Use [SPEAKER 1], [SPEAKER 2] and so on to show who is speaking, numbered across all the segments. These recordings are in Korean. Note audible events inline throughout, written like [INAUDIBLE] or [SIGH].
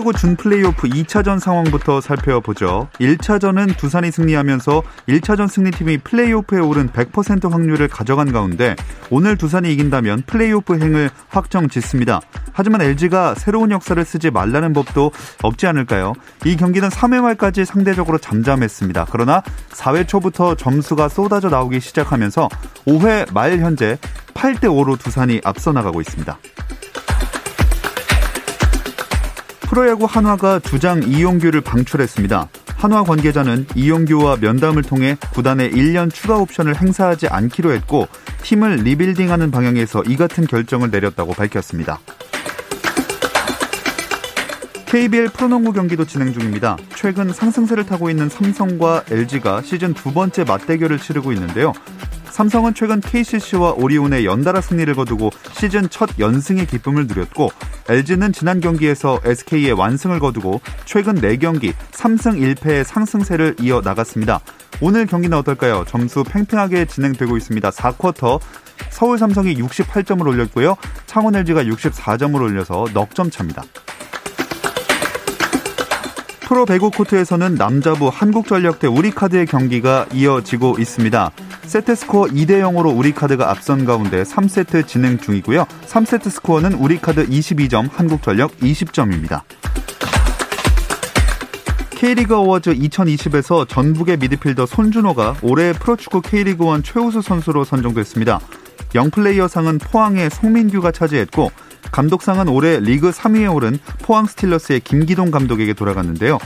[SPEAKER 1] 프로야구 준 플레이오프 2차전 상황부터 살펴보죠. 1차전은 두산이 승리하면서 1차전 승리팀이 플레이오프에 오른 100% 확률을 가져간 가운데 오늘 두산이 이긴다면 플레이오프 행을 확정 짓습니다. 하지만 LG가 새로운 역사를 쓰지 말라는 법도 없지 않을까요? 이 경기는 3회 말까지 상대적으로 잠잠했습니다. 그러나 4회 초부터 점수가 쏟아져 나오기 시작하면서 5회 말 현재 8대 5로 두산이 앞서 나가고 있습니다. 프로야구 한화가 주장 이용규를 방출했습니다. 한화 관계자는 이용규와 면담을 통해 구단에 1년 추가 옵션을 행사하지 않기로 했고 팀을 리빌딩하는 방향에서 이 같은 결정을 내렸다고 밝혔습니다. KBL 프로농구 경기도 진행 중입니다. 최근 상승세를 타고 있는 삼성과 LG가 시즌 두 번째 맞대결을 치르고 있는데요. 삼성은 최근 KCC와 오리온의 연달아 승리를 거두고 시즌 첫 연승의 기쁨을 누렸고 LG는 지난 경기에서 SK의 완승을 거두고 최근 4경기 3승 1패의 상승세를 이어 나갔습니다. 오늘 경기는 어떨까요? 점수 팽팽하게 진행되고 있습니다. 4쿼터 서울 삼성이 68점을 올렸고요. 창원 LG가 64점을 올려서 넉점 차입니다. 프로 배구 코트에서는 남자부 한국전력 대 우리카드의 경기가 이어지고 있습니다. 세트 스코어 2대 0으로 우리카드가 앞선 가운데 3세트 진행 중이고요. 3세트 스코어는 우리카드 22점, 한국전력 20점입니다. K리그 어워즈 2020에서 전북의 미드필더 손준호가 올해 프로축구 K리그1 최우수 선수로 선정됐습니다. 영플레이어상은 포항의 송민규가 차지했고 감독상은 올해 리그 3위에 오른 포항 스틸러스의 김기동 감독에게 돌아갔는데요.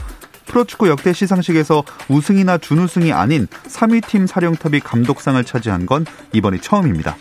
[SPEAKER 1] 프로축구 역대 시상식에서 우승이나 준우승이 아닌 3위 팀 사령탑이 감독상을 차지한 건 이번이 처음입니다.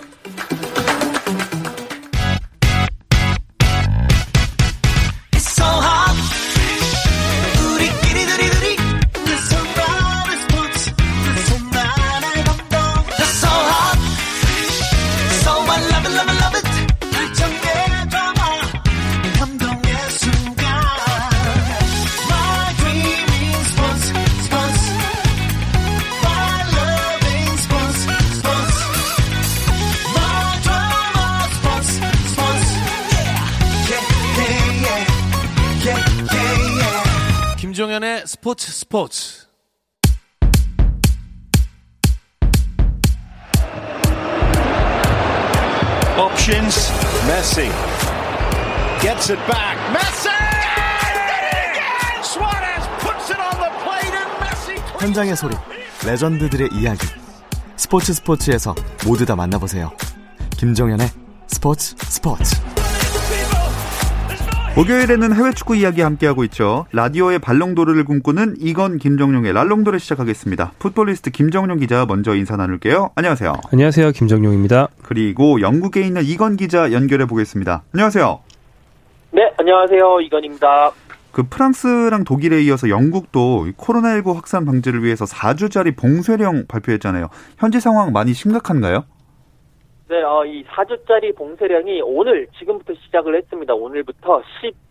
[SPEAKER 2] 스포츠
[SPEAKER 3] options. Messi gets it back. Messi! Suarez puts it on the plate and Messi.
[SPEAKER 4] 현장의 소리, 레전드들의 이야기. 스포츠 스포츠에서 모두 다 만나보세요. 김정현의 스포츠 스포츠.
[SPEAKER 1] 목요일에는 해외 축구 이야기 함께하고 있죠. 라디오의 발롱도르를 꿈꾸는 이건 김정용의 랄롱도르 시작하겠습니다. 풋볼리스트 김정용 기자 먼저 인사 나눌게요. 안녕하세요.
[SPEAKER 5] 안녕하세요. 김정용입니다.
[SPEAKER 1] 그리고 영국에 있는 이건 기자 연결해 보겠습니다. 안녕하세요.
[SPEAKER 6] 네, 안녕하세요. 이건입니다.
[SPEAKER 1] 그 프랑스랑 독일에 이어서 영국도 코로나19 확산 방지를 위해서 4주짜리 봉쇄령 발표했잖아요. 현지 상황 많이 심각한가요?
[SPEAKER 6] 네, 어, 이 4주짜리 봉쇄령이 오늘 지금부터 시작을 했습니다. 오늘부터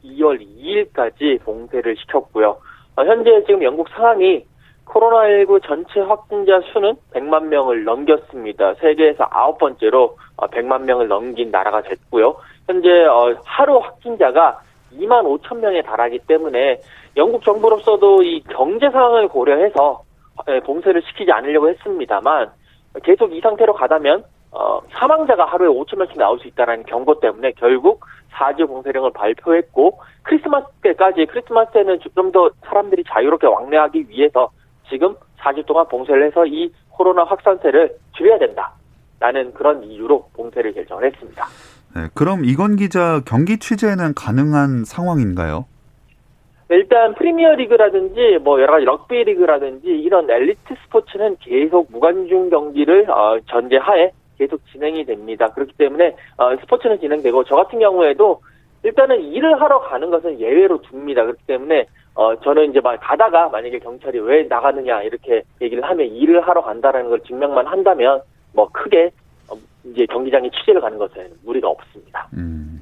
[SPEAKER 6] 12월 2일까지 봉쇄를 시켰고요. 어, 현재 지금 영국 상황이 코로나19 전체 확진자 수는 100만 명을 넘겼습니다. 세계에서 아홉 번째로 어, 100만 명을 넘긴 나라가 됐고요. 현재 어, 하루 확진자가 2만 5천 명에 달하기 때문에 영국 정부로서도 이 경제 상황을 고려해서 예, 봉쇄를 시키지 않으려고 했습니다만 계속 이 상태로 가다면 어, 사망자가 하루에 5천 명씩 나올 수 있다는 경고 때문에 결국 4주 봉쇄령을 발표했고 크리스마스 때까지 크리스마스 때는 좀 더 사람들이 자유롭게 왕래하기 위해서 지금 4주 동안 봉쇄를 해서 이 코로나 확산세를 줄여야 된다. 라는 그런 이유로 봉쇄를 결정을 했습니다.
[SPEAKER 1] 네, 그럼 이건 기자 경기 취재는 가능한 상황인가요?
[SPEAKER 6] 일단 프리미어 리그라든지 뭐 여러 가지 럭비 리그라든지 이런 엘리트 스포츠는 계속 무관중 경기를 어, 전제하에 계속 진행이 됩니다. 그렇기 때문에 어, 스포츠는 진행되고 저 같은 경우에도 일단은 일을 하러 가는 것은 예외로 둡니다. 그렇기 때문에 어 저는 이제 막 가다가 만약에 경찰이 왜 나가느냐 이렇게 얘기를 하면 일을 하러 간다라는 걸 증명만 한다면 뭐 크게 어, 이제 경기장에 취재를 가는 것은 무리가 없습니다.
[SPEAKER 1] 음.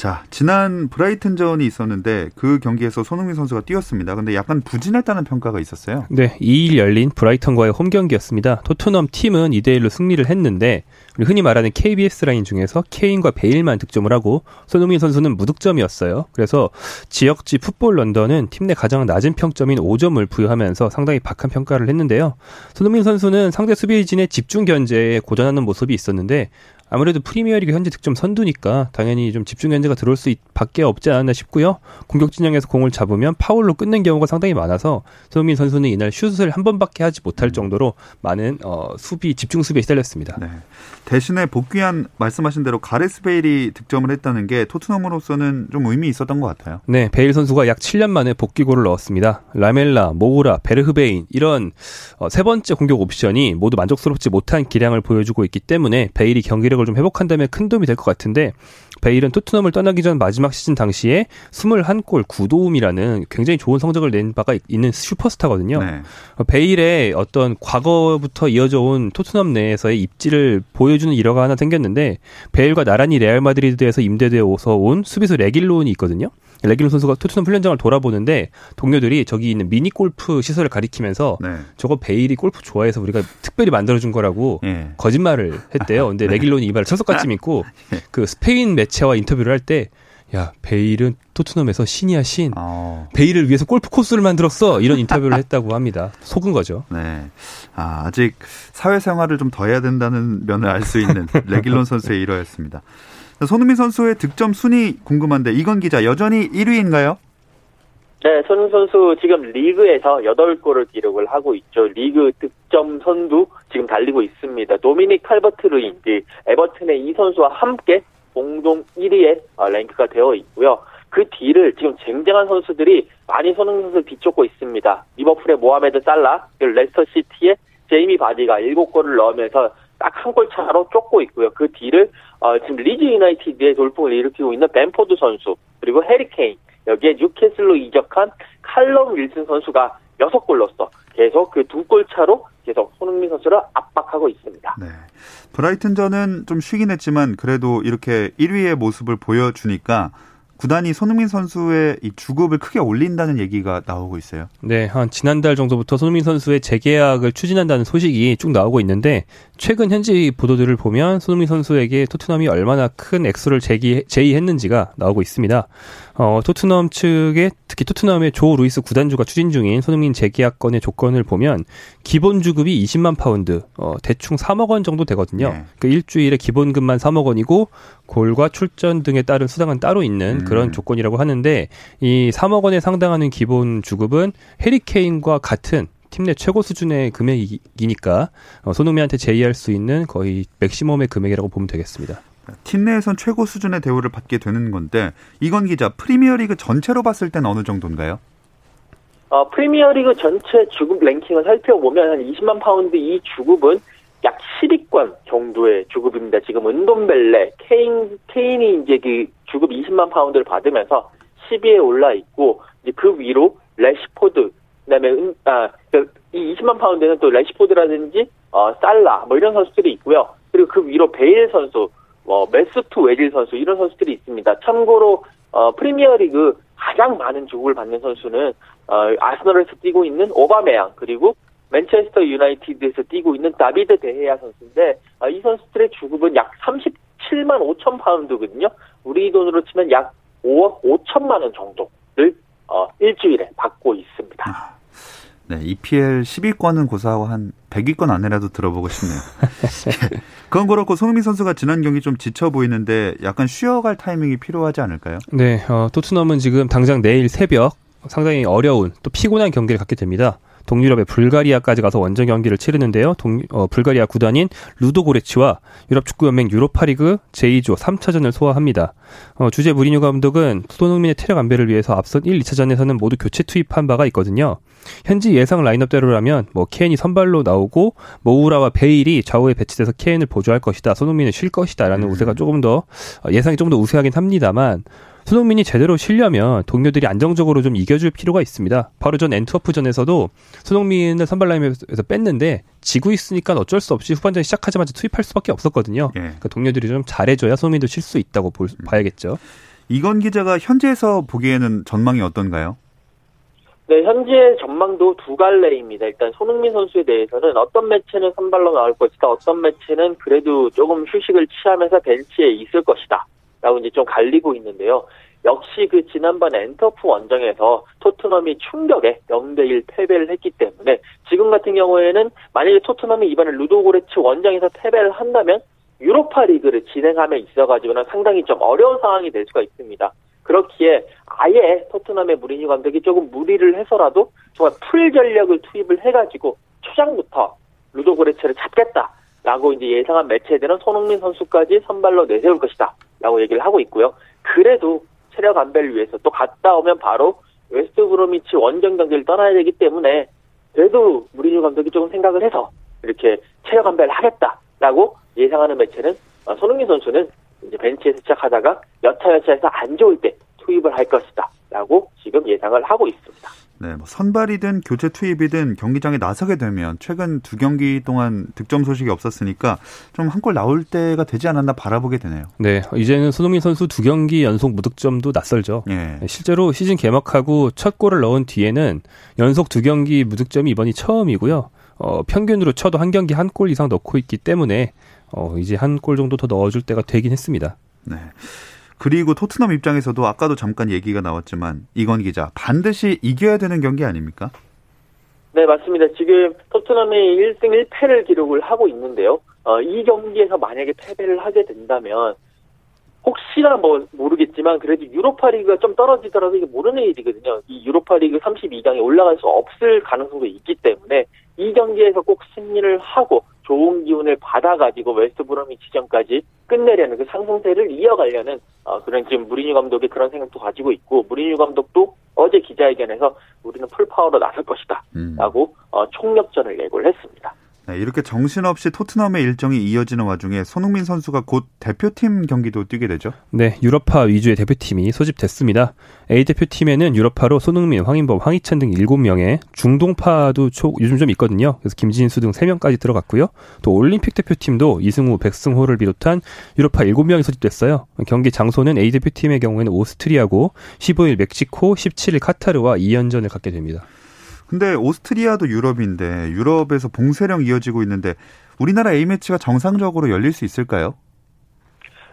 [SPEAKER 1] 자, 지난 브라이튼전이 있었는데 그 경기에서 손흥민 선수가 뛰었습니다. 근데 약간 부진했다는 평가가 있었어요.
[SPEAKER 5] 네, 2일 열린 브라이턴과의 홈 경기였습니다. 토트넘 팀은 2대 1로 승리를 했는데 흔히 말하는 KBS 라인 중에서 케인과 베일만 득점을 하고 손흥민 선수는 무득점이었어요. 그래서 지역지 풋볼 런던은 팀 내 가장 낮은 평점인 5점을 부여하면서 상당히 박한 평가를 했는데요. 손흥민 선수는 상대 수비진의 집중 견제에 고전하는 모습이 있었는데 아무래도 프리미어리그 현재 득점 선두니까 당연히 좀 집중 견제가 들어올 수 밖에 없지 않았나 싶고요. 공격 진영에서 공을 잡으면 파울로 끝낸 경우가 상당히 많아서 손흥민 선수는 이날 슛을 한 번밖에 하지 못할 정도로 많은 어, 수비 집중 수비에 시달렸습니다.
[SPEAKER 1] 네. 대신에 복귀한 말씀하신 대로 가레스 베일이 득점을 했다는 게 토트넘으로서는 좀 의미 있었던 것 같아요.
[SPEAKER 5] 네, 베일 선수가 약 7년 만에 복귀골을 넣었습니다. 라멜라, 모우라, 베르흐베인 이런 어, 세 번째 공격 옵션이 모두 만족스럽지 못한 기량을 보여주고 있기 때문에 베일이 경기력 을 좀 회복한다면 큰 도움이 될 것 같은데 베일은 토트넘을 떠나기 전 마지막 시즌 당시에 21골 9도움이라는 굉장히 좋은 성적을 낸 바가 있는 슈퍼스타거든요. 네. 베일의 어떤 과거부터 이어져 온 토트넘 내에서의 입지를 보여주는 일화가 하나 생겼는데 베일과 나란히 레알 마드리드에서 임대되어서 온 수비수 레길론이 있거든요. 레길론 선수가 토트넘 훈련장을 돌아보는데 동료들이 저기 있는 미니 골프 시설을 가리키면서 네. 저거 베일이 골프 좋아해서 우리가 특별히 만들어준 거라고 네. 거짓말을 했대요. 근데 [LAUGHS] 네. 레길론이 이 말을 철석같이 믿고 예. 그 스페인 매체와 인터뷰를 할 때 야, 베일은 토트넘에서 신이야, 신. 어. 베일을 위해서 골프 코스를 만들었어. 이런 인터뷰를 했다고 합니다. 속은 거죠.
[SPEAKER 1] 네. 아, 아직 사회생활을 좀 더 해야 된다는 면을 알 수 있는 [LAUGHS] 레길론 선수의 일화였습니다. 손흥민 선수의 득점 순위 궁금한데 이건 기자 여전히 1위인가요?
[SPEAKER 6] 네, 손흥민 선수 지금 리그에서 8골을 기록을 하고 있죠. 리그 득점 선두 지금 달리고 있습니다. 도미닉 칼버트 르윈, 에버튼의 이 선수와 함께 공동 1위에 어, 랭크가 되어 있고요. 그 뒤를 지금 쟁쟁한 선수들이 많이 손흥민 선수를 뒤쫓고 있습니다. 리버풀의 모하메드 살라, 레스터 시티의 제이미 바디가 7골을 넣으면서 딱 한 골 차로 쫓고 있고요. 그 뒤를 어, 지금 리즈 유나이티드의 돌풍을 일으키고 있는 뱀포드 선수 그리고 해리 케인 여기에 뉴캐슬로 이적한 칼럼 윌슨 선수가 6골 넣었어. 계속 그 두 골 차로 계속 손흥민 선수를 압박하고 있습니다. 네.
[SPEAKER 1] 브라이튼전은 좀 쉬긴 했지만 그래도 이렇게 1위의 모습을 보여주니까 구단이 손흥민 선수의 이 주급을 크게 올린다는 얘기가 나오고 있어요.
[SPEAKER 5] 네, 한 지난달 정도부터 손흥민 선수의 재계약을 추진한다는 소식이 쭉 나오고 있는데 최근 현지 보도들을 보면 손흥민 선수에게 토트넘이 얼마나 큰 액수를 제기, 제의했는지가 나오고 있습니다. 어, 토트넘 측에 특히 토트넘의 조 루이스 구단주가 추진 중인 손흥민 재계약 건의 조건을 보면 기본 주급이 20만 파운드, 어, 대충 3억 원 정도 되거든요. 네. 그 일주일에 기본금만 3억 원이고 골과 출전 등에 따른 수당은 따로 있는 음. 그런 조건이라고 하는데 이 3억 원에 상당하는 기본 주급은 해리 케인과 같은 팀내 최고 수준의 금액이니까 어, 손흥민한테 제의할 수 있는 거의 맥시멈의 금액이라고 보면 되겠습니다.
[SPEAKER 1] 팀 내에선 최고 수준의 대우를 받게 되는 건데 이건 기자 프리미어리그 전체로 봤을 때는 어느 정도인가요?
[SPEAKER 6] 어, 프리미어리그 전체 주급 랭킹을 살펴보면 한 20만 파운드 이 주급은 약 10위권 정도의 주급입니다. 지금 은돈벨레, 케인, 케인이 이제 그 주급 20만 파운드를 받으면서 10위에 올라 있고 이제 그 위로 래시포드, 그다음에 은, 아, 그이 20만 파운드는 또 래시포드라든지 어, 살라 뭐 이런 선수들이 있고요. 그리고 그 위로 베일 선수, 뭐 메수트 외질 선수 이런 선수들이 있습니다. 참고로 어, 프리미어리그 가장 많은 주급을 받는 선수는 어, 아스널에서 뛰고 있는 오바메양 그리고 맨체스터 유나이티드에서 뛰고 있는 다비드 데헤아 선수인데 어, 이 선수들의 주급은 약 37만 5천 파운드거든요. 우리 돈으로 치면 약 5억 5천만 원 정도를 어, 일주일에 받고 있습니다. 아,
[SPEAKER 1] 네, EPL 10위권은 고사하고 한 100위권 안에라도 들어보고 싶네요. [LAUGHS] 그건 그렇고 손흥민 선수가 지난 경기 좀 지쳐 보이는데 약간 쉬어갈 타이밍이 필요하지 않을까요?
[SPEAKER 5] 네, 어, 토트넘은 지금 당장 내일 새벽 상당히 어려운 또 피곤한 경기를 갖게 됩니다. 동유럽의 불가리아까지 가서 원정 경기를 치르는데요. 동, 어, 불가리아 구단인 루도고레치와 유럽 축구연맹 유로파리그 제2조 3차전을 소화합니다. 어, 주제 무리뉴 감독은 손흥민의 체력 안배를 위해서 앞선 1, 2차전에서는 모두 교체 투입한 바가 있거든요. 현지 예상 라인업대로라면 뭐 케인이 선발로 나오고 모우라와 베일이 좌우에 배치돼서 케인을 보조할 것이다. 손흥민은 쉴 것이다라는
[SPEAKER 1] 음.
[SPEAKER 5] 우세가 조금 더 어, 예상이 조금 더 우세하긴 합니다만 손흥민이 제대로 쉬려면 동료들이 안정적으로 좀 이겨줄 필요가 있습니다. 바로 전 엔트워프전에서도 손흥민을 선발 라인에서 뺐는데 지고 있으니까 어쩔 수 없이 후반전 시작하자마자 투입할 수밖에 없었거든요.
[SPEAKER 1] 예.
[SPEAKER 5] 그러니까 동료들이 좀 잘해줘야 손흥민도 쉴 수 있다고 볼, 봐야겠죠.
[SPEAKER 1] 이건 기자가 현지에서 보기에는 전망이 어떤가요?
[SPEAKER 6] 네, 현재 전망도 두 갈래입니다. 일단 손흥민 선수에 대해서는 어떤 매체는 선발로 나올 것이다, 어떤 매체는 그래도 조금 휴식을 취하면서 벤치에 있을 것이다. 라고 이제 좀 갈리고 있는데요. 역시 그 지난번 앤트워프 원정에서 토트넘이 충격의 0대1 패배를 했기 때문에 지금 같은 경우에는 만약에 토트넘이 이번에 루도고레츠 원정에서 패배를 한다면 유로파 리그를 진행함에 있어가지고는 상당히 좀 어려운 상황이 될 수가 있습니다. 그렇기에 아예 토트넘의 무리뉴 감독이 조금 무리를 해서라도 정말 풀 전력을 투입을 해가지고 초장부터 루도고레츠를 잡겠다라고 이제 예상한 매체들은 손흥민 선수까지 선발로 내세울 것이다 라고 얘기를 하고 있고요. 그래도 체력 안배를 위해서 또 갔다 오면 바로 웨스트 브로미치 원정 경기를 떠나야 되기 때문에 그래도 무리뉴 감독이 조금 생각을 해서 이렇게 체력 안배를 하겠다라고 예상하는 매체는 어, 손흥민 선수는 이제 벤치에서 시작하다가 여차여차해서 안 좋을 때 투입을 할 것이다라고 지금 예상을 하고 있습니다.
[SPEAKER 1] 네, 뭐 선발이든 교체 투입이든 경기장에 나서게 되면 최근 두 경기 동안 득점 소식이 없었으니까 좀 한 골 나올 때가 되지 않았나 바라보게 되네요.
[SPEAKER 5] 네, 이제는 손흥민 선수 두 경기 연속 무득점도 낯설죠.
[SPEAKER 1] 예.
[SPEAKER 5] 실제로 시즌 개막하고 첫 골을 넣은 뒤에는 연속 두 경기 무득점이 이번이 처음이고요. 어, 평균으로 쳐도 한 경기 한 골 이상 넣고 있기 때문에 어, 이제 한 골 정도 더 넣어줄 때가 되긴 했습니다.
[SPEAKER 1] 네. 그리고 토트넘 입장에서도 아까도 잠깐 얘기가 나왔지만 이건 기자 반드시 이겨야 되는 경기 아닙니까?
[SPEAKER 6] 네, 맞습니다. 지금 토트넘이 1승 1패를 기록을 하고 있는데요. 어, 이 경기에서 만약에 패배를 하게 된다면 혹시나 뭐 모르겠지만 그래도 유로파 리그가 좀 떨어지더라도 이게 모르는 일이거든요. 이 유로파 리그 32강에 올라갈 수 없을 가능성도 있기 때문에 이 경기에서 꼭 승리를 하고 좋은 기운을 받아가지고 웨스트 브로미치전까지 끝내려는 그 상승세를 이어가려는 어, 그런 지금 무리뉴 감독의 그런 생각도 가지고 있고 무리뉴 감독도 어제 기자회견에서 우리는 풀파워로 나설 것이다
[SPEAKER 1] 음.
[SPEAKER 6] 라고 어, 총력전을 예고를 했습니다.
[SPEAKER 1] 네, 이렇게 정신없이 토트넘의 일정이 이어지는 와중에 손흥민 선수가 곧 대표팀 경기도 뛰게 되죠.
[SPEAKER 5] 네, 유럽파 위주의 대표팀이 소집됐습니다. A 대표팀에는 유럽파로 손흥민, 황인범, 황희찬 등 7명에 중동파도 초, 요즘 좀 있거든요. 그래서 김진수 등 3명까지 들어갔고요. 또 올림픽 대표팀도 이승우, 백승호를 비롯한 유럽파 7명이 소집됐어요. 경기 장소는 A 대표팀의 경우에는 오스트리아고 15일 멕시코, 17일 카타르와 2연전을 갖게 됩니다.
[SPEAKER 1] 근데 오스트리아도 유럽인데 유럽에서 봉쇄령 이어지고 있는데 우리나라 A매치가 정상적으로 열릴 수 있을까요?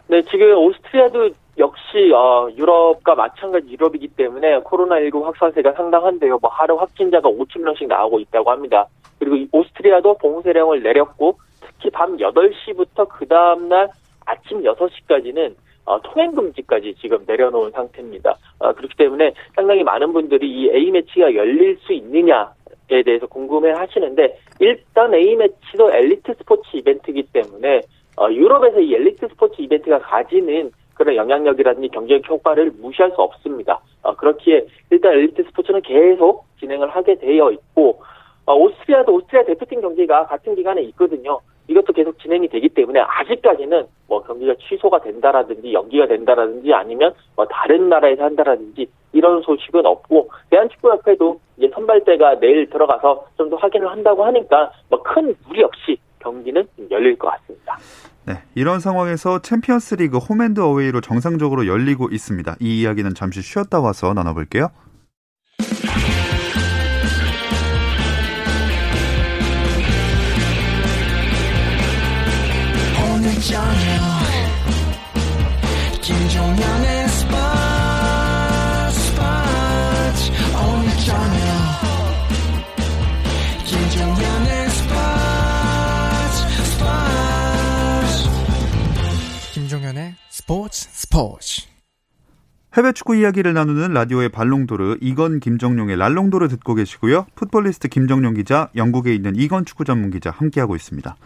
[SPEAKER 6] 네, 지금 오스트리아도 역시 어, 유럽과 마찬가지 유럽이기 때문에 코로나19 확산세가 상당한데요. 뭐 하루 확진자가 5천 명씩 나오고 있다고 합니다. 그리고 이 오스트리아도 봉쇄령을 내렸고 특히 밤 8시부터 그 다음날 아침 6시까지는 어, 통행 금지까지 지금 내려놓은 상태입니다. 어, 그렇기 때문에 상당히 많은 분들이 이 A 매치가 열릴 수 있느냐 에 대해서 궁금해 하시는데 일단 A 매치도 엘리트 스포츠 이벤트이기 때문에 어, 유럽에서 이 엘리트 스포츠 이벤트가 가지는 그런 영향력이라든지 경제적 효과를 무시할 수 없습니다. 어, 그렇기에 일단 엘리트 스포츠는 계속 진행을 하게 되어 있고 어, 오스트리아도 오스트리아 대표팀 경기가 같은 기간에 있거든요. 이것도 계속 진행이 되기 때문에 아직까지는 뭐 경기가 취소가 된다라든지 연기가 된다라든지 아니면 뭐 다른 나라에서 한다라든지 이런 소식은 없고 대한축구협회도 이제 선발대가 내일 들어가서 좀 더 확인을 한다고 하니까 뭐 큰 무리 없이 경기는 열릴 것 같습니다.
[SPEAKER 1] 네, 이런 상황에서 챔피언스리그 홈앤드 어웨이로 정상적으로 열리고 있습니다. 이 이야기는 잠시 쉬었다 와서 나눠볼게요.
[SPEAKER 7] 스포츠 스포츠
[SPEAKER 1] 해외 축구 이야기를 나누는 라디오의 발롱도르 이건 김정용의 라롱도르 듣고 계시고요. 풋볼리스트 김정용 기자, 영국에 있는 이건 축구 전문 기자 함께하고 있습니다.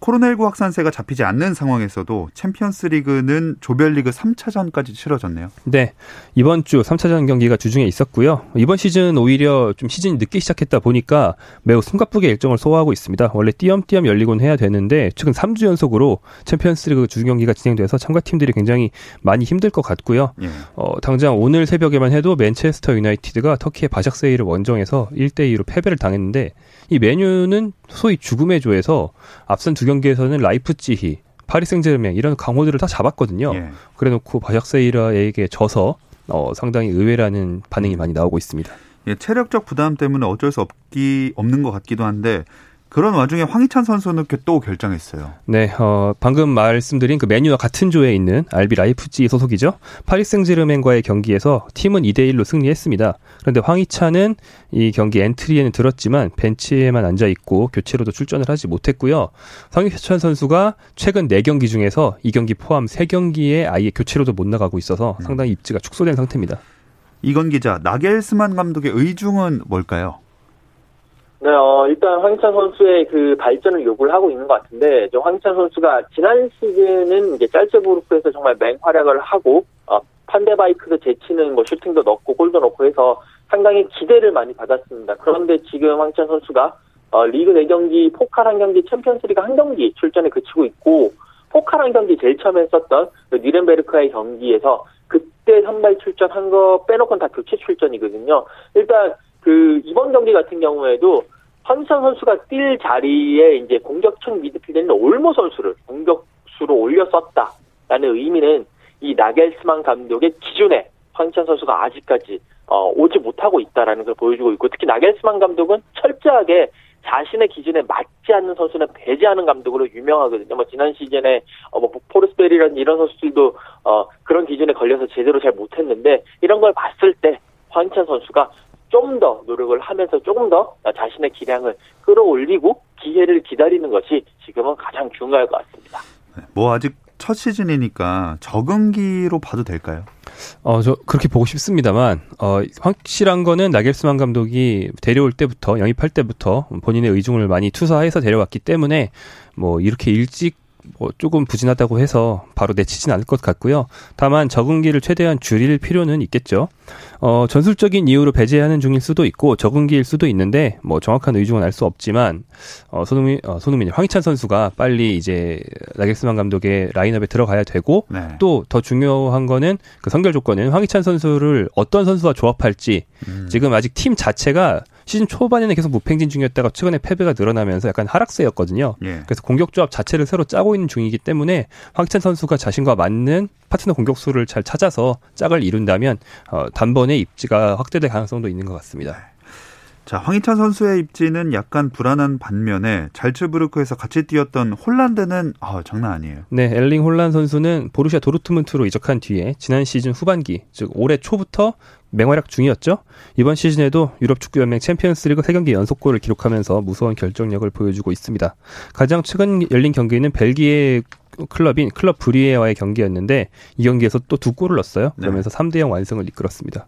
[SPEAKER 1] 코로나19 확산세가 잡히지 않는 상황에서도 챔피언스 리그는 조별리그 3차전까지 치러졌네요.
[SPEAKER 5] 네. 이번 주 3차전 경기가 주중에 있었고요. 이번 시즌 오히려 좀 시즌이 늦게 시작했다 보니까 매우 숨가쁘게 일정을 소화하고 있습니다. 원래 띄엄띄엄 열리곤 해야 되는데 최근 3주 연속으로 챔피언스 리그 주중 경기가 진행돼서 참가 팀들이 굉장히 많이 힘들 것 같고요.
[SPEAKER 1] 예.
[SPEAKER 5] 어, 당장 오늘 새벽에만 해도 맨체스터 유나이티드가 터키의 바샥셰히르를 원정에서 1대 2로 패배를 당했는데 이 맨유는 소위 죽음의 조에서 앞선 두 경기에서는 라이프치히, 파리 생제르맹 이런 강호들을 다 잡았거든요.
[SPEAKER 1] 예.
[SPEAKER 5] 그래놓고 바샥셰히르에게 져서 어, 상당히 의외라는 반응이 많이 나오고 있습니다.
[SPEAKER 1] 예, 체력적 부담 때문에 어쩔 수 없기 없는 것 같기도 한데 그런 와중에 황희찬 선수는 또 결정했어요.
[SPEAKER 5] 네, 어, 방금 말씀드린 그 메뉴와 같은 조에 있는 알비 라이프찌 소속이죠. 파리 생제르맹과의 경기에서 팀은 2대 1로 승리했습니다. 그런데 황희찬은 이 경기 엔트리에는 들었지만 벤치에만 앉아 있고 교체로도 출전을 하지 못했고요. 황희찬 선수가 최근 4경기 중에서 이 경기 포함 3경기에 아예 교체로도 못 나가고 있어서 상당히 입지가 축소된 상태입니다.
[SPEAKER 1] 이건 기자, 나겔스만 감독의 의중은 뭘까요?
[SPEAKER 6] 네, 어, 일단 황희찬 선수의 그 발전을 요구를 하고 있는 것 같은데, 저 황희찬 선수가 지난 시즌은 이제 짤츠부르크에서 정말 맹활약을 하고, 어, 판데바이크도 제치는 뭐 슈팅도 넣고 골도 넣고 해서 상당히 기대를 많이 받았습니다. 그런데 지금 황희찬 선수가 어, 리그 4경기, 포칼 한 경기, 챔피언스리그 한 경기 출전에 그치고 있고, 포칼 한 경기 제일 처음에 했었던 그 니렌베르크의 경기에서 그때 선발 출전한 거 빼놓고는 다 교체 출전이거든요. 일단 그 이번 경기 같은 경우에도 황희찬 선수가 뛸 자리에 이제 공격형 미드필더인 올모 선수를 공격수로 올렸었다라는 의미는 이 나겔스만 감독의 기준에 황희찬 선수가 아직까지 어, 오지 못하고 있다라는 걸 보여주고 있고 특히 나겔스만 감독은 철저하게 자신의 기준에 맞지 않는 선수는 배제하는 감독으로 유명하거든요. 뭐 지난 시즌에 어, 뭐 포르스베리라는 이런 선수들도 어, 그런 기준에 걸려서 제대로 잘 못했는데 이런 걸 봤을 때 황희찬 선수가 좀 더 노력을 하면서 조금 더 자신의 기량을 끌어올리고 기회를 기다리는 것이 지금은 가장 중요할 것 같습니다.
[SPEAKER 1] 뭐 아직 첫 시즌이니까 적응기로 봐도 될까요?
[SPEAKER 5] 어, 저 그렇게 보고 싶습니다만 어, 확실한 거는 나겔스만 감독이 데려올 때부터 영입할 때부터 본인의 의중을 많이 투사해서 데려왔기 때문에 뭐 이렇게 일찍 뭐 조금 부진하다고 해서 바로 내치진 않을 것 같고요. 다만 적응기를 최대한 줄일 필요는 있겠죠. 어, 전술적인 이유로 배제하는 중일 수도 있고 적응기일 수도 있는데 뭐 정확한 의중은 알 수 없지만 어, 손흥민 어, 손흥민 황희찬 선수가 빨리 이제 나겔스만 감독의 라인업에 들어가야 되고
[SPEAKER 1] 네.
[SPEAKER 5] 또더 중요한 거는 그 선결 조건은 황희찬 선수를 어떤 선수와 조합할지
[SPEAKER 1] 음.
[SPEAKER 5] 지금 아직 팀 자체가 시즌 초반에는 계속 무팽진 중이었다가 최근에 패배가 늘어나면서 약간 하락세였거든요.
[SPEAKER 1] 예.
[SPEAKER 5] 그래서 공격 조합 자체를 새로 짜고 있는 중이기 때문에 황희찬 선수가 자신과 맞는 파트너 공격수를 잘 찾아서 짝을 이룬다면 어, 단번에 입지가 확대될 가능성도 있는 것 같습니다.
[SPEAKER 1] 자, 황희찬 선수의 입지는 약간 불안한 반면에 잘츠부르크에서 같이 뛰었던 홀란드는 아, 장난 아니에요.
[SPEAKER 5] 네, 엘링 홀란 선수는 보루시아 도르트문트로 이적한 뒤에 지난 시즌 후반기, 즉 올해 초부터 맹활약 중이었죠. 이번 시즌에도 유럽 축구 연맹 챔피언스리그 3경기 연속골을 기록하면서 무서운 결정력을 보여주고 있습니다. 가장 최근 열린 경기는 벨기에 클럽인 클럽 브뤼허와의 경기였는데 이 경기에서 또 두 골을 넣었어요. 그러면서 3대 0 완승을 이끌었습니다.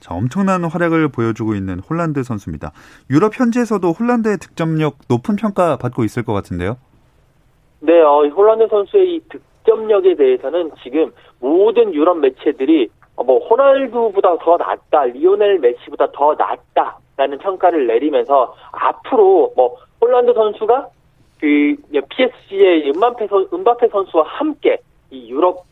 [SPEAKER 1] 자, 엄청난 활약을 보여주고 있는 홀란드 선수입니다. 유럽 현지에서도 홀란드의 득점력 높은 평가 받고 있을 것 같은데요.
[SPEAKER 6] 네, 어, 홀란드 선수의 이 득점력에 대해서는 지금 모든 유럽 매체들이 어, 뭐 호날두보다 더 낫다, 리오넬 메시보다 더 낫다라는 평가를 내리면서 앞으로 뭐 홀란드 선수가 그 PSG의 음바페, 선, 음바페 선수와 함께 이 유럽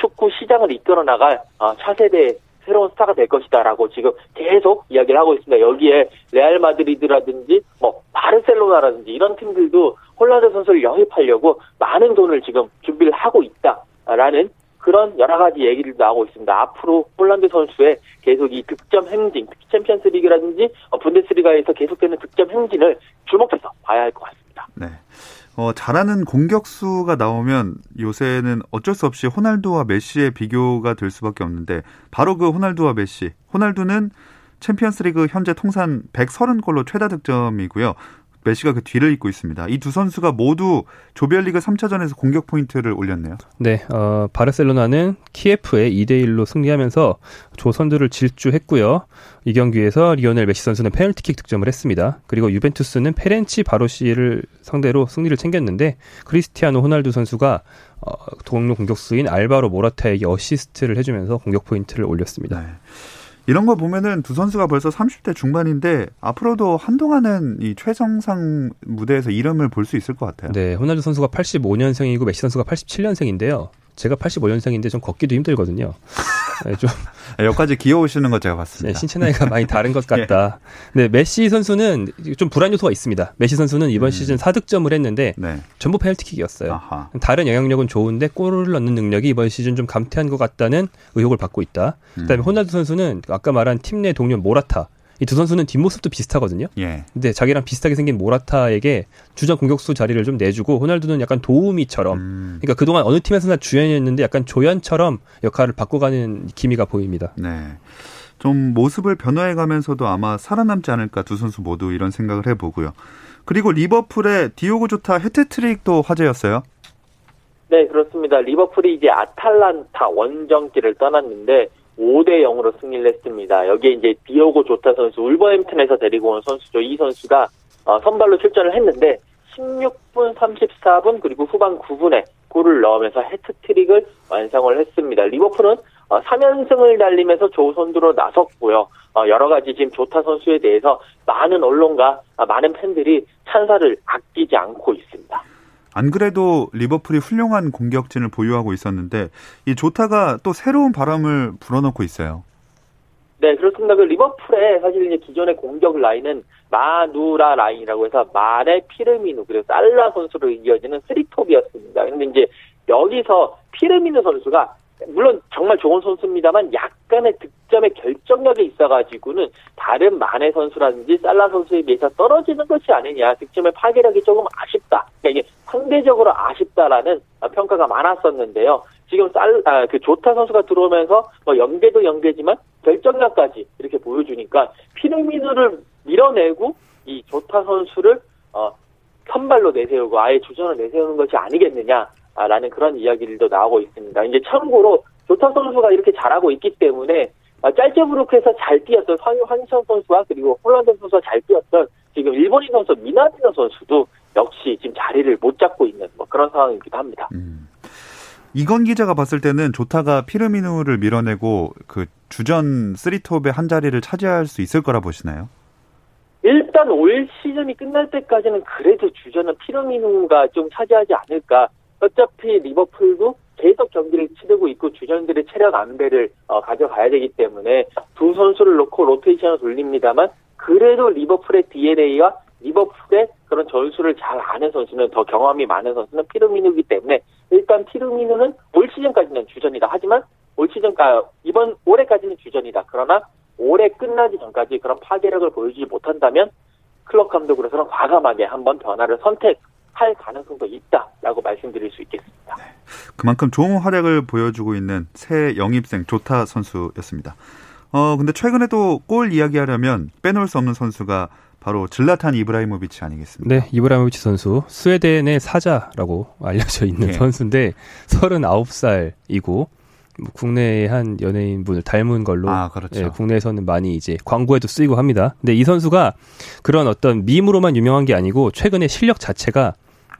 [SPEAKER 6] 축구 시장을 이끌어 나갈 어, 차세대 새로운 스타가 될 것이다라고 지금 계속 이야기를 하고 있습니다. 여기에 레알 마드리드라든지 뭐 바르셀로나라든지 이런 팀들도 홀란드 선수를 영입하려고 많은 돈을 지금 준비를 하고 있다라는 그런 여러 가지 얘기를 나오고 있습니다. 앞으로 홀란드 선수의 계속 이 득점 행진, 특히 챔피언스 리그라든지 어, 분데스리가에서 계속되는 득점 행진을 주목해서 봐야 할 것 같습니다.
[SPEAKER 1] 네. 어, 잘하는 공격수가 나오면 요새는 어쩔 수 없이 호날두와 메시의 비교가 될 수밖에 없는데 바로 그 호날두와 메시. 호날두는 챔피언스리그 현재 통산 130골로 최다 득점이고요. 메시가 그 뒤를 잇고 있습니다. 이 두 선수가 모두 조별리그 3차전에서 공격 포인트를 올렸네요.
[SPEAKER 5] 네, 어, 바르셀로나는 키예프에 2대 1로 승리하면서 조선두를 질주했고요. 이 경기에서 리오넬 메시 선수는 페널티킥 득점을 했습니다. 그리고 유벤투스는 페렌츠바로시를 상대로 승리를 챙겼는데 크리스티아노 호날두 선수가 어, 동료 공격수인 알바로 모라타에게 어시스트를 해주면서 공격 포인트를 올렸습니다.
[SPEAKER 1] 네. 이런 거 보면은 두 선수가 벌써 30대 중반인데 앞으로도 한동안은 이 최정상 무대에서 이름을 볼 수 있을 것 같아요.
[SPEAKER 5] 네, 호날두 선수가 85년생이고 메시 선수가 87년생인데요. 제가 85년생인데 좀 걷기도 힘들거든요. 네, 좀
[SPEAKER 1] 여기까지 기어오시는 거 제가
[SPEAKER 5] 네,
[SPEAKER 1] 봤습니다.
[SPEAKER 5] 신체 나이가 많이 다른 것 [LAUGHS] 같다. 네, 메시 선수는 좀 불안 요소가 있습니다. 메시 선수는 이번
[SPEAKER 1] 음.
[SPEAKER 5] 시즌 4득점을 했는데
[SPEAKER 1] 네.
[SPEAKER 5] 전부 페널티킥이었어요.
[SPEAKER 1] 아하.
[SPEAKER 5] 다른 영향력은 좋은데 골을 넣는 능력이 이번 시즌 좀 감퇴한 것 같다는 의혹을 받고 있다. 그다음에
[SPEAKER 1] 음.
[SPEAKER 5] 호날두 선수는 아까 말한 팀 내 동료 모라타 이 두 선수는 뒷모습도 비슷하거든요.
[SPEAKER 1] 예.
[SPEAKER 5] 근데 자기랑 비슷하게 생긴 모라타에게 주전 공격수 자리를 좀 내주고 호날두는 약간 도우미처럼
[SPEAKER 1] 음.
[SPEAKER 5] 그러니까 그동안 어느 팀에서나 주연이었는데 약간 조연처럼 역할을 바꿔가는 기미가 보입니다.
[SPEAKER 1] 네. 좀 모습을 변화해 가면서도 아마 살아남지 않을까 두 선수 모두 이런 생각을 해 보고요. 그리고 리버풀의 디오고 조타 해트트릭도 화제였어요.
[SPEAKER 6] 네, 그렇습니다. 리버풀이 이제 아탈란타 원정길을 떠났는데 5대 0으로 승리를 했습니다. 여기에 이제 디오고 조타 선수 울버햄튼에서 데리고 온 선수죠. 이 선수가 어, 선발로 출전을 했는데 16분 34분 그리고 후반 9분에 골을 넣으면서 해트트릭을 완성을 했습니다. 리버풀은 어, 3연승을 달리면서 조선두로 나섰고요. 어, 여러 가지 지금 조타 선수에 대해서 많은 언론과 아, 많은 팬들이 찬사를 아끼지 않고 있습니다.
[SPEAKER 1] 안 그래도 리버풀이 훌륭한 공격진을 보유하고 있었는데 이 조타가 또 새로운 바람을 불어넣고 있어요.
[SPEAKER 6] 네, 그렇습니다. 그 리버풀의 사실 이제 기존의 공격 라인은 마누라 라인이라고 해서 마네 피르미누 그리고 살라 선수로 이어지는 쓰리톱이었습니다. 근데 이제 여기서 피르미누 선수가 물론 정말 좋은 선수입니다만 약간의 득점의 결정력이 있어가지고는 다른 마네 선수라든지 살라 선수에 비해서 떨어지는 것이 아니냐 득점의 파괴력이 조금 아쉽다. 그러니까 이게 상대적으로 아쉽다라는 평가가 많았었는데요. 지금 쌀, 아, 그 조타 선수가 들어오면서 뭐 연계도 연계지만 결정력까지 이렇게 보여주니까 피르미누를 밀어내고 이 조타 선수를 어, 선발로 내세우고 아예 주전을 내세우는 것이 아니겠느냐 라는 그런 이야기들도 나오고 있습니다. 이제 참고로 조타 선수가 이렇게 잘하고 있기 때문에 아, 짤제브루크에서 잘 뛰었던 황, 황희찬 선수와 그리고 홀란드 선수가 잘 뛰었던 지금 일본인 선수 미나티노 선수도 역시 지금 자리를 못 잡고 있는 뭐 그런 상황이기도 합니다.
[SPEAKER 1] 음. 이건 기자가 봤을 때는 조타가 피르미누를 밀어내고 그 주전 쓰리톱의 한 자리를 차지할 수 있을 거라 보시나요?
[SPEAKER 6] 일단 올 시즌이 끝날 때까지는 그래도 주전은 피르미누가 좀 차지하지 않을까. 어차피 리버풀도 계속 경기를 치르고 있고 주전들의 체력 안배를 어, 가져가야 되기 때문에 두 선수를 놓고 로테이션을 돌립니다만 그래도 리버풀의 DNA와 리버풀의 그런 전술을 잘 아는 선수는 더 경험이 많은 선수는 피르미누이기 때문에 일단 피르미누는 올 시즌까지는 주전이다. 하지만 올 시즌까 이번 올해까지는 주전이다. 그러나 올해 끝나기 전까지 그런 파괴력을 보여주지 못한다면 클럽 감독으로서는 과감하게 한번 변화를 선택 할 가능성도 있다라고 말씀드릴 수 있겠습니다.
[SPEAKER 1] 그만큼 좋은 활약을 보여주고 있는 새 영입생 조타 선수였습니다. 어 근데 최근에도 골 이야기하려면 빼놓을 수 없는 선수가 바로 즐라탄 이브라히모비치 아니겠습니까?
[SPEAKER 5] 네, 이브라히모비치 선수 스웨덴의 사자라고 [LAUGHS] 알려져 있는
[SPEAKER 1] 예.
[SPEAKER 5] 선수인데 39살이고 뭐 국내의 한 연예인분을 닮은 걸로
[SPEAKER 1] 아, 그렇죠.
[SPEAKER 5] 예, 국내에서는 많이 이제 광고에도 쓰이고 합니다. 근데 이 선수가 그런 어떤 밈으로만 유명한 게 아니고 최근에 실력 자체가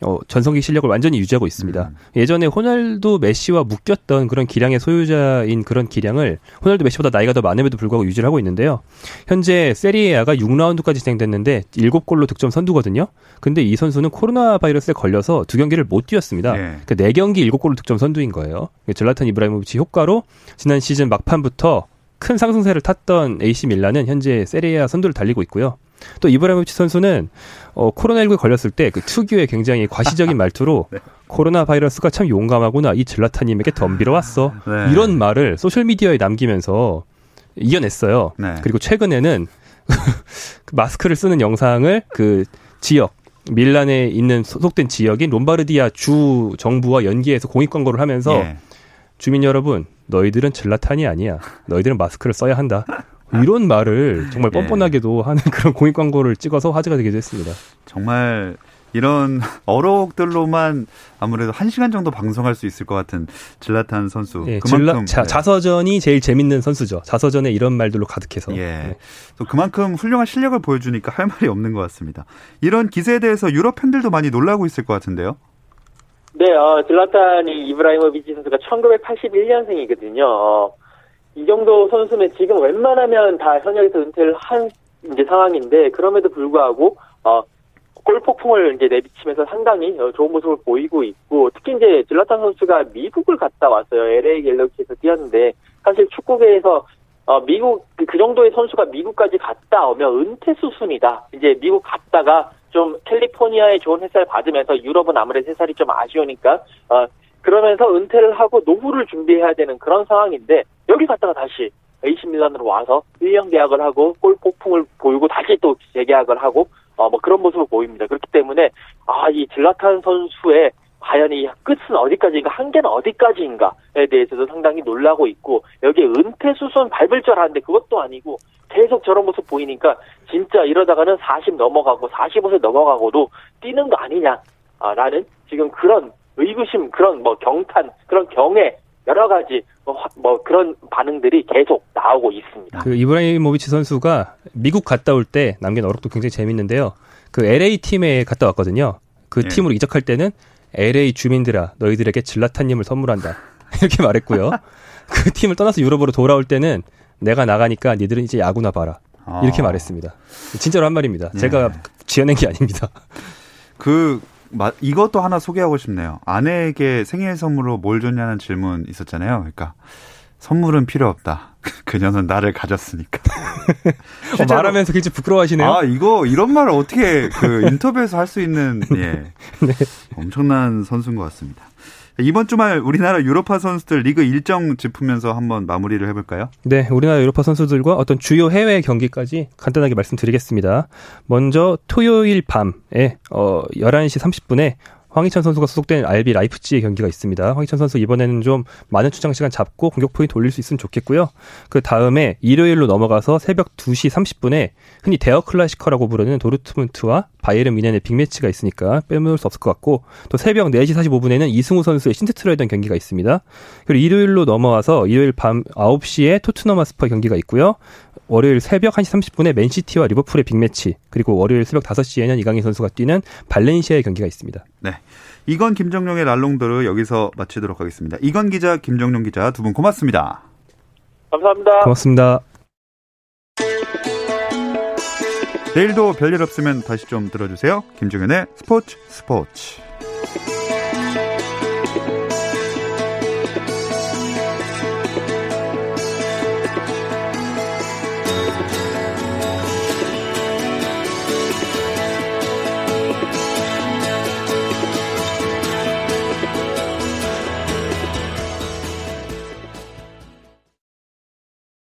[SPEAKER 5] 어, 전성기 실력을 완전히 유지하고 있습니다.
[SPEAKER 1] 음.
[SPEAKER 5] 예전에 호날두 메시와 묶였던 그런 기량의 소유자인 그런 기량을 호날두 메시보다 나이가 더 많음에도 불구하고 유지를 하고 있는데요. 현재 세리에아가 6라운드까지 진행됐는데 7골로 득점 선두거든요. 근데 이 선수는 코로나 바이러스에 걸려서 두 경기를 못 뛰었습니다.
[SPEAKER 1] 예.
[SPEAKER 5] 그 4경기 7골로 득점 선두인 거예요. 즐라탄 이브라히모비치 효과로 지난 시즌 막판부터 큰 상승세를 탔던 AC 밀란은 현재 세리에아 선두를 달리고 있고요. 또 이브라히모비치 선수는 어, 코로나19에 걸렸을 때 그 특유의 굉장히 과시적인 말투로 [LAUGHS]
[SPEAKER 1] 네.
[SPEAKER 5] 코로나 바이러스가 참 용감하구나 이 즐라탄님에게 덤비러 왔어 [LAUGHS]
[SPEAKER 1] 네.
[SPEAKER 5] 이런 말을 소셜 미디어에 남기면서 이겨냈어요.
[SPEAKER 1] 네.
[SPEAKER 5] 그리고 최근에는 [LAUGHS] 그 마스크를 쓰는 영상을 그 지역 밀란에 있는 소속된 지역인 롬바르디아 주 정부와 연계해서 공익 광고를 하면서
[SPEAKER 1] 예.
[SPEAKER 5] 주민 여러분, 너희들은 질라탄이 아니야. 너희들은 마스크를 써야 한다. 이런 말을 정말
[SPEAKER 1] 예.
[SPEAKER 5] 뻔뻔하게도 하는 [LAUGHS] 그런 공익 광고를 찍어서 화제가 되기도 했습니다.
[SPEAKER 1] 정말 이런 어록들로만 아무래도 한 시간 정도 방송할 수 있을 것 같은 즐라탄 선수.
[SPEAKER 5] 예,
[SPEAKER 1] 그만큼
[SPEAKER 5] 즐라- 자,
[SPEAKER 1] 네.
[SPEAKER 5] 자서전이 제일 재밌는 선수죠. 자서전에 이런 말들로 가득해서.
[SPEAKER 1] 예.
[SPEAKER 5] 네.
[SPEAKER 1] 또 그만큼 훌륭한 실력을 보여주니까 할 말이 없는 것 같습니다. 이런 기세에 대해서 유럽 팬들도 많이 놀라고 있을 것 같은데요.
[SPEAKER 6] 네, 어, 즐라탄 이브라히모비치 선수가 1981년생이거든요. 어, 이 정도 선수는 지금 웬만하면 다 현역에서 은퇴를 한 이제 상황인데 그럼에도 불구하고 어, 골 폭풍을 이제 내비치면서 상당히 어, 좋은 모습을 보이고 있고 특히 이제 즐라탄 선수가 미국을 갔다 왔어요. LA 갤럭시에서 뛰었는데 사실 축구계에서 어, 미국 그, 그 정도의 선수가 미국까지 갔다 오면 은퇴 수순이다. 이제 미국 갔다가 좀 캘리포니아의 좋은 햇살 받으면서 유럽은 아무래도 햇살이 좀 아쉬우니까 어, 그러면서 은퇴를 하고 노후를 준비해야 되는 그런 상황인데 여기 갔다가 다시 AC 밀란으로 와서 1년 계약을 하고 골 폭풍을 보이고 다시 또 재계약을 하고 어, 뭐 그런 모습을 보입니다. 그렇기 때문에 아, 이 질라탄 선수의 과연 이 끝은 어디까지인가, 한계는 어디까지인가에 대해서도 상당히 놀라고 있고, 여기에 은퇴 수순 밟을 줄 알았는데 그것도 아니고, 계속 저런 모습 보이니까, 진짜 이러다가는 40 넘어가고, 45세 넘어가고도 뛰는 거 아니냐, 아, 라는 지금 그런 의구심, 그런 뭐 경탄, 그런 경애, 여러 가지 뭐, 화- 뭐 그런 반응들이 계속 나오고 있습니다.
[SPEAKER 5] 그 이브라히모비치 선수가 미국 갔다 올 때 남긴 어록도 굉장히 재밌는데요. 그 LA 팀에 갔다 왔거든요. 그
[SPEAKER 1] 예.
[SPEAKER 5] 팀으로 이적할 때는 LA 주민들아 너희들에게 질라탄님을 선물한다 [LAUGHS] 이렇게 말했고요. 그 팀을 떠나서 유럽으로 돌아올 때는 내가 나가니까 니들은 이제 야구나 봐라 이렇게
[SPEAKER 1] 아.
[SPEAKER 5] 말했습니다. 진짜로 한 말입니다.
[SPEAKER 1] 예.
[SPEAKER 5] 제가 지어낸 게 아닙니다.
[SPEAKER 1] 그 마- 이것도 하나 소개하고 싶네요. 아내에게 생일 선물로 뭘 줬냐는 질문 있었잖아요. 그러니까 선물은 필요 없다. [LAUGHS] 그녀는 나를 가졌으니까. [LAUGHS]
[SPEAKER 5] 어, 말하면서 굉장히 부끄러워하시네요.
[SPEAKER 1] 아 이거 이런 말을 어떻게 그 [LAUGHS] 인터뷰에서 할 수 있는 예
[SPEAKER 5] 네.
[SPEAKER 1] 엄청난 선수인 것 같습니다. 이번 주말 우리나라 유로파 선수들 리그 일정 짚으면서 한번 마무리를 해볼까요?
[SPEAKER 5] 네, 우리나라 유로파 선수들과 어떤 주요 해외 경기까지 간단하게 말씀드리겠습니다. 먼저 토요일 밤에 어 11시 30분에 황희찬 선수가 소속된 RB 라이프치의 경기가 있습니다. 황희찬 선수 이번에는 좀 많은出장 시간 잡고 공격 포인트 올릴 수 있으면 좋겠고요. 그 다음에 일요일로 넘어가서 새벽 2시 30분에 흔히 Der Klassiker라고 부르는 도르트문트와 바이에른 뮌헨의 빅매치가 있으니까 빼놓을 수 없을 것 같고 또 새벽 4시 45분에는 이승우 선수의 신트트레이던 경기가 있습니다. 그리고 일요일로 넘어와서 일요일 밤 9시에 토트넘 홋스퍼 경기가 있고요. 월요일 새벽 1시 30분에 맨시티와 리버풀의 빅매치, 그리고 월요일 새벽 5시에는 이강인 선수가 뛰는 발렌시아의 경기가 있습니다.
[SPEAKER 1] 네. 이건 김정용의 발롱도르 여기서 마치도록 하겠습니다. 이건 기자, 김정용 기자 두 분 고맙습니다.
[SPEAKER 6] 감사합니다.
[SPEAKER 5] 고맙습니다.
[SPEAKER 1] 내일도 별일 없으면 다시 좀 들어주세요. 김정현의 스포츠 스포츠.